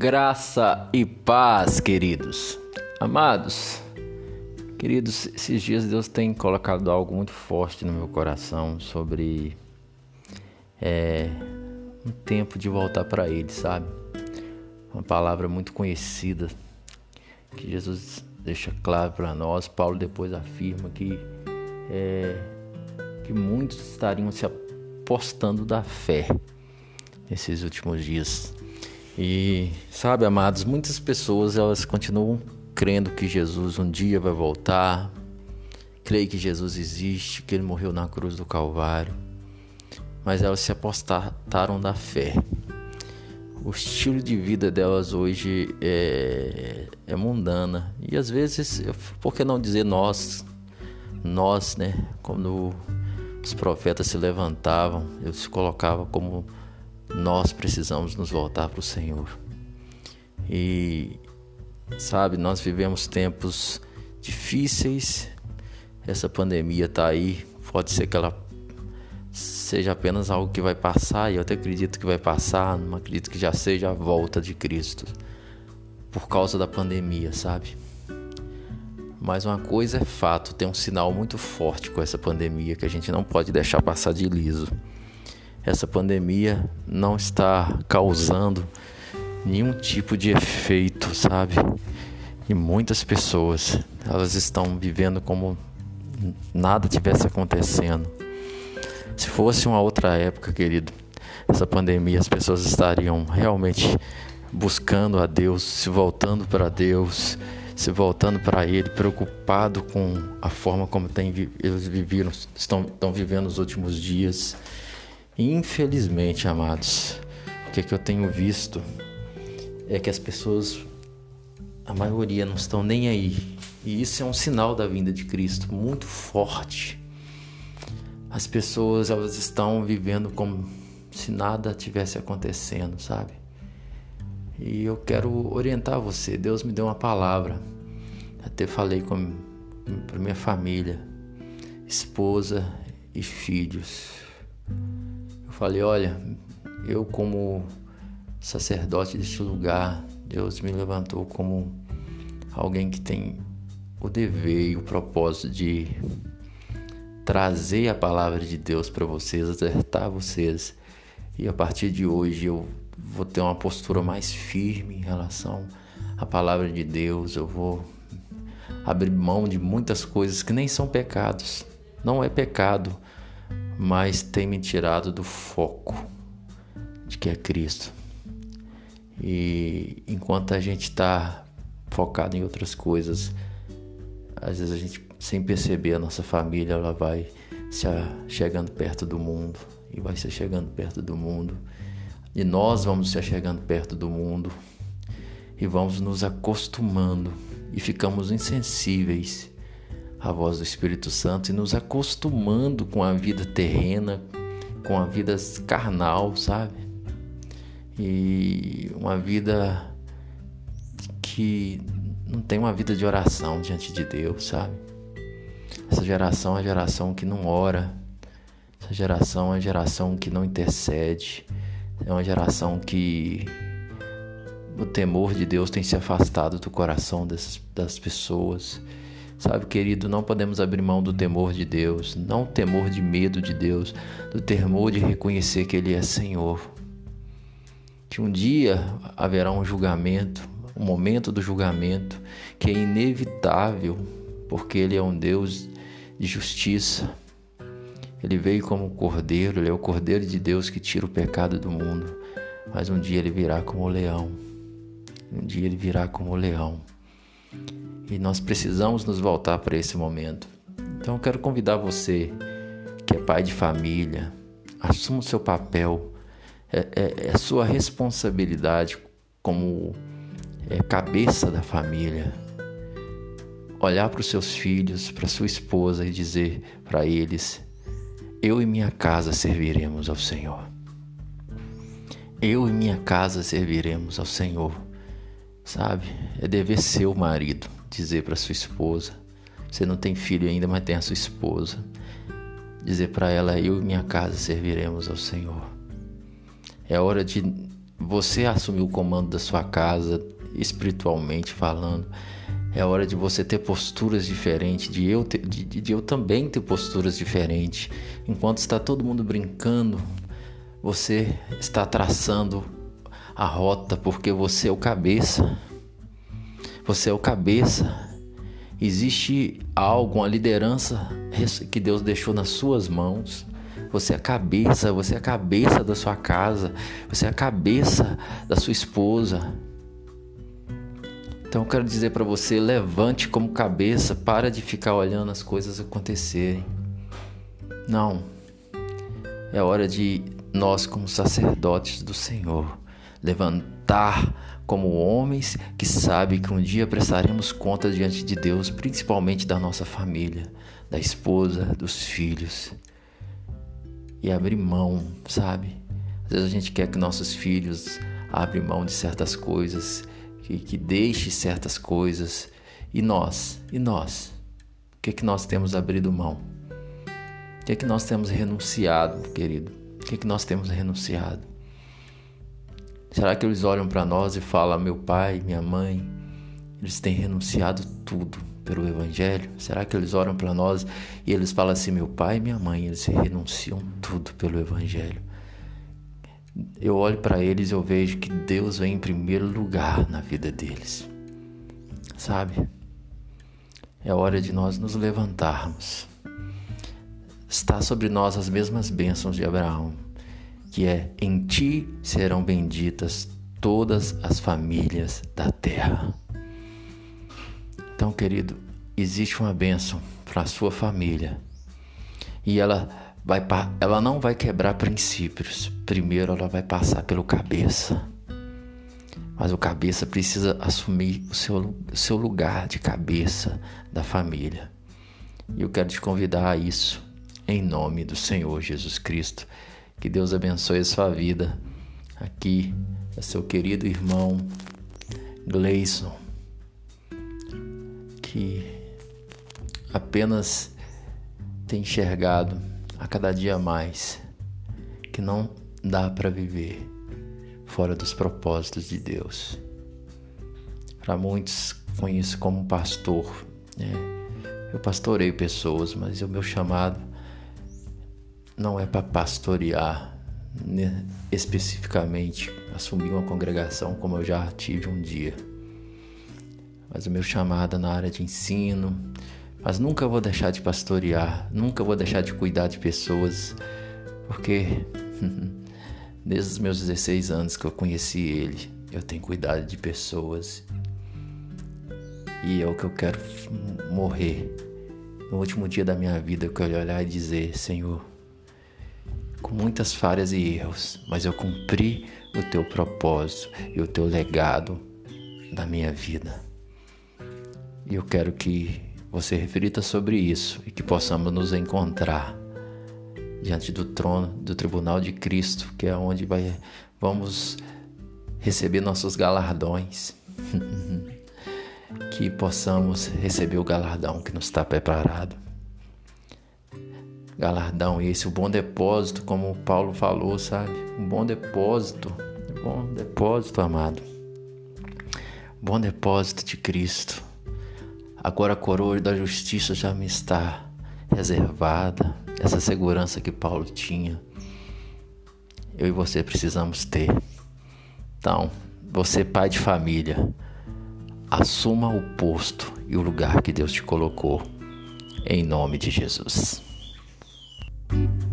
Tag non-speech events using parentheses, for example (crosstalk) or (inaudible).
Graça e paz, queridos. Amados, queridos, esses dias Deus tem colocado algo muito forte no meu coração sobre é, um tempo de voltar para Ele, sabe? Uma palavra muito conhecida que Jesus deixa claro para nós. Paulo depois afirma que, é, que muitos estariam se apostando da fé nesses últimos dias. E sabe, amados, muitas pessoas elas continuam crendo que Jesus um dia vai voltar, creem que Jesus existe, que ele morreu na cruz do Calvário, mas elas se apostaram da fé. O estilo de vida delas hoje é, é mundana e às vezes, por que não dizer nós, nós, né? Quando os profetas se levantavam, eles se colocavam como nós precisamos nos voltar para o Senhor. E sabe, nós vivemos tempos difíceis. Essa pandemia está aí. Pode ser que ela seja apenas algo que vai passar, e eu até acredito que vai passar, não acredito que já seja a volta de Cristo por causa da pandemia, sabe? Mas uma coisa é fato, tem um sinal muito forte com essa pandemia que a gente não pode deixar passar de liso essa pandemia não está causando nenhum tipo de efeito, sabe? E muitas pessoas, elas estão vivendo como nada tivesse acontecendo. Se fosse uma outra época, querido, essa pandemia as pessoas estariam realmente buscando a Deus, se voltando para Deus, se voltando para Ele, preocupado com a forma como tem, eles viveram, estão, estão vivendo os últimos dias. Infelizmente, amados, o que, é que eu tenho visto é que as pessoas, a maioria, não estão nem aí. E isso é um sinal da vinda de Cristo muito forte. As pessoas elas estão vivendo como se nada tivesse acontecendo, sabe? E eu quero orientar você. Deus me deu uma palavra. Até falei com para minha família, esposa e filhos. Falei, olha, eu como sacerdote deste lugar, Deus me levantou como alguém que tem o dever e o propósito de trazer a palavra de Deus para vocês, acertar vocês. E a partir de hoje eu vou ter uma postura mais firme em relação à palavra de Deus. Eu vou abrir mão de muitas coisas que nem são pecados. Não é pecado mas tem me tirado do foco de que é Cristo. E enquanto a gente está focado em outras coisas, às vezes a gente, sem perceber, a nossa família ela vai se chegando perto do mundo e vai se chegando perto do mundo. E nós vamos se chegando perto do mundo e vamos nos acostumando e ficamos insensíveis a voz do Espírito Santo e nos acostumando com a vida terrena, com a vida carnal, sabe? E uma vida que não tem uma vida de oração diante de Deus, sabe? Essa geração é a geração que não ora, essa geração é a geração que não intercede, é uma geração que o temor de Deus tem se afastado do coração dessas, das pessoas. Sabe, querido, não podemos abrir mão do temor de Deus, não temor de medo de Deus, do temor de reconhecer que Ele é Senhor. Que um dia haverá um julgamento, um momento do julgamento que é inevitável, porque Ele é um Deus de justiça. Ele veio como cordeiro, Ele é o cordeiro de Deus que tira o pecado do mundo. Mas um dia Ele virá como o leão. Um dia Ele virá como o leão. E nós precisamos nos voltar para esse momento. Então eu quero convidar você, que é pai de família, assuma o seu papel, é, é, é sua responsabilidade como é, cabeça da família. Olhar para os seus filhos, para sua esposa e dizer para eles: Eu e minha casa serviremos ao Senhor. Eu e minha casa serviremos ao Senhor. Sabe? É dever seu marido dizer para sua esposa. Você não tem filho ainda, mas tem a sua esposa. Dizer para ela: Eu e minha casa serviremos ao Senhor. É hora de você assumir o comando da sua casa, espiritualmente falando. É hora de você ter posturas diferentes, de eu, ter, de, de eu também ter posturas diferentes. Enquanto está todo mundo brincando, você está traçando a rota, porque você é o cabeça. Você é o cabeça. Existe algo, uma liderança que Deus deixou nas suas mãos. Você é a cabeça, você é a cabeça da sua casa, você é a cabeça da sua esposa. Então eu quero dizer para você, levante como cabeça, para de ficar olhando as coisas acontecerem. Não. É hora de nós como sacerdotes do Senhor levantar como homens que sabem que um dia prestaremos conta diante de Deus, principalmente da nossa família, da esposa, dos filhos. E abrir mão, sabe? Às vezes a gente quer que nossos filhos abram mão de certas coisas, que, que deixe certas coisas. E nós? E nós? O que, é que nós temos abrido mão? O que é que nós temos renunciado, querido? O que é que nós temos renunciado? Será que eles olham para nós e falam: meu pai, minha mãe, eles têm renunciado tudo pelo Evangelho? Será que eles olham para nós e eles falam assim: meu pai minha mãe, eles renunciam tudo pelo Evangelho? Eu olho para eles e eu vejo que Deus vem em primeiro lugar na vida deles. Sabe? É hora de nós nos levantarmos. Está sobre nós as mesmas bênçãos de Abraão que é: Em ti serão benditas todas as famílias da terra. Então, querido, existe uma bênção para a sua família e ela vai ela não vai quebrar princípios. Primeiro, ela vai passar pelo cabeça. Mas o cabeça precisa assumir o seu, o seu lugar de cabeça da família. E eu quero te convidar a isso em nome do Senhor Jesus Cristo. Que Deus abençoe a sua vida. Aqui é seu querido irmão Gleison, que apenas tem enxergado a cada dia mais que não dá para viver fora dos propósitos de Deus. Para muitos, conheço como pastor. Né? Eu pastoreio pessoas, mas o meu chamado não é para pastorear né, especificamente, assumir uma congregação como eu já tive um dia. Mas o meu chamado na área de ensino, mas nunca vou deixar de pastorear, nunca vou deixar de cuidar de pessoas, porque (laughs) desde os meus 16 anos que eu conheci ele, eu tenho cuidado de pessoas. E é o que eu quero morrer. No último dia da minha vida, eu quero olhar e dizer: Senhor, com muitas falhas e erros, mas eu cumpri o teu propósito e o teu legado na minha vida. E eu quero que você reflita sobre isso e que possamos nos encontrar diante do trono do tribunal de Cristo, que é onde vai, vamos receber nossos galardões. (laughs) que possamos receber o galardão que nos está preparado galardão esse, o bom depósito, como Paulo falou, sabe? Um bom depósito, um bom depósito, amado. Um bom depósito de Cristo. Agora a coroa da justiça já me está reservada, essa segurança que Paulo tinha. Eu e você precisamos ter. Então, você pai de família, assuma o posto e o lugar que Deus te colocou, em nome de Jesus. you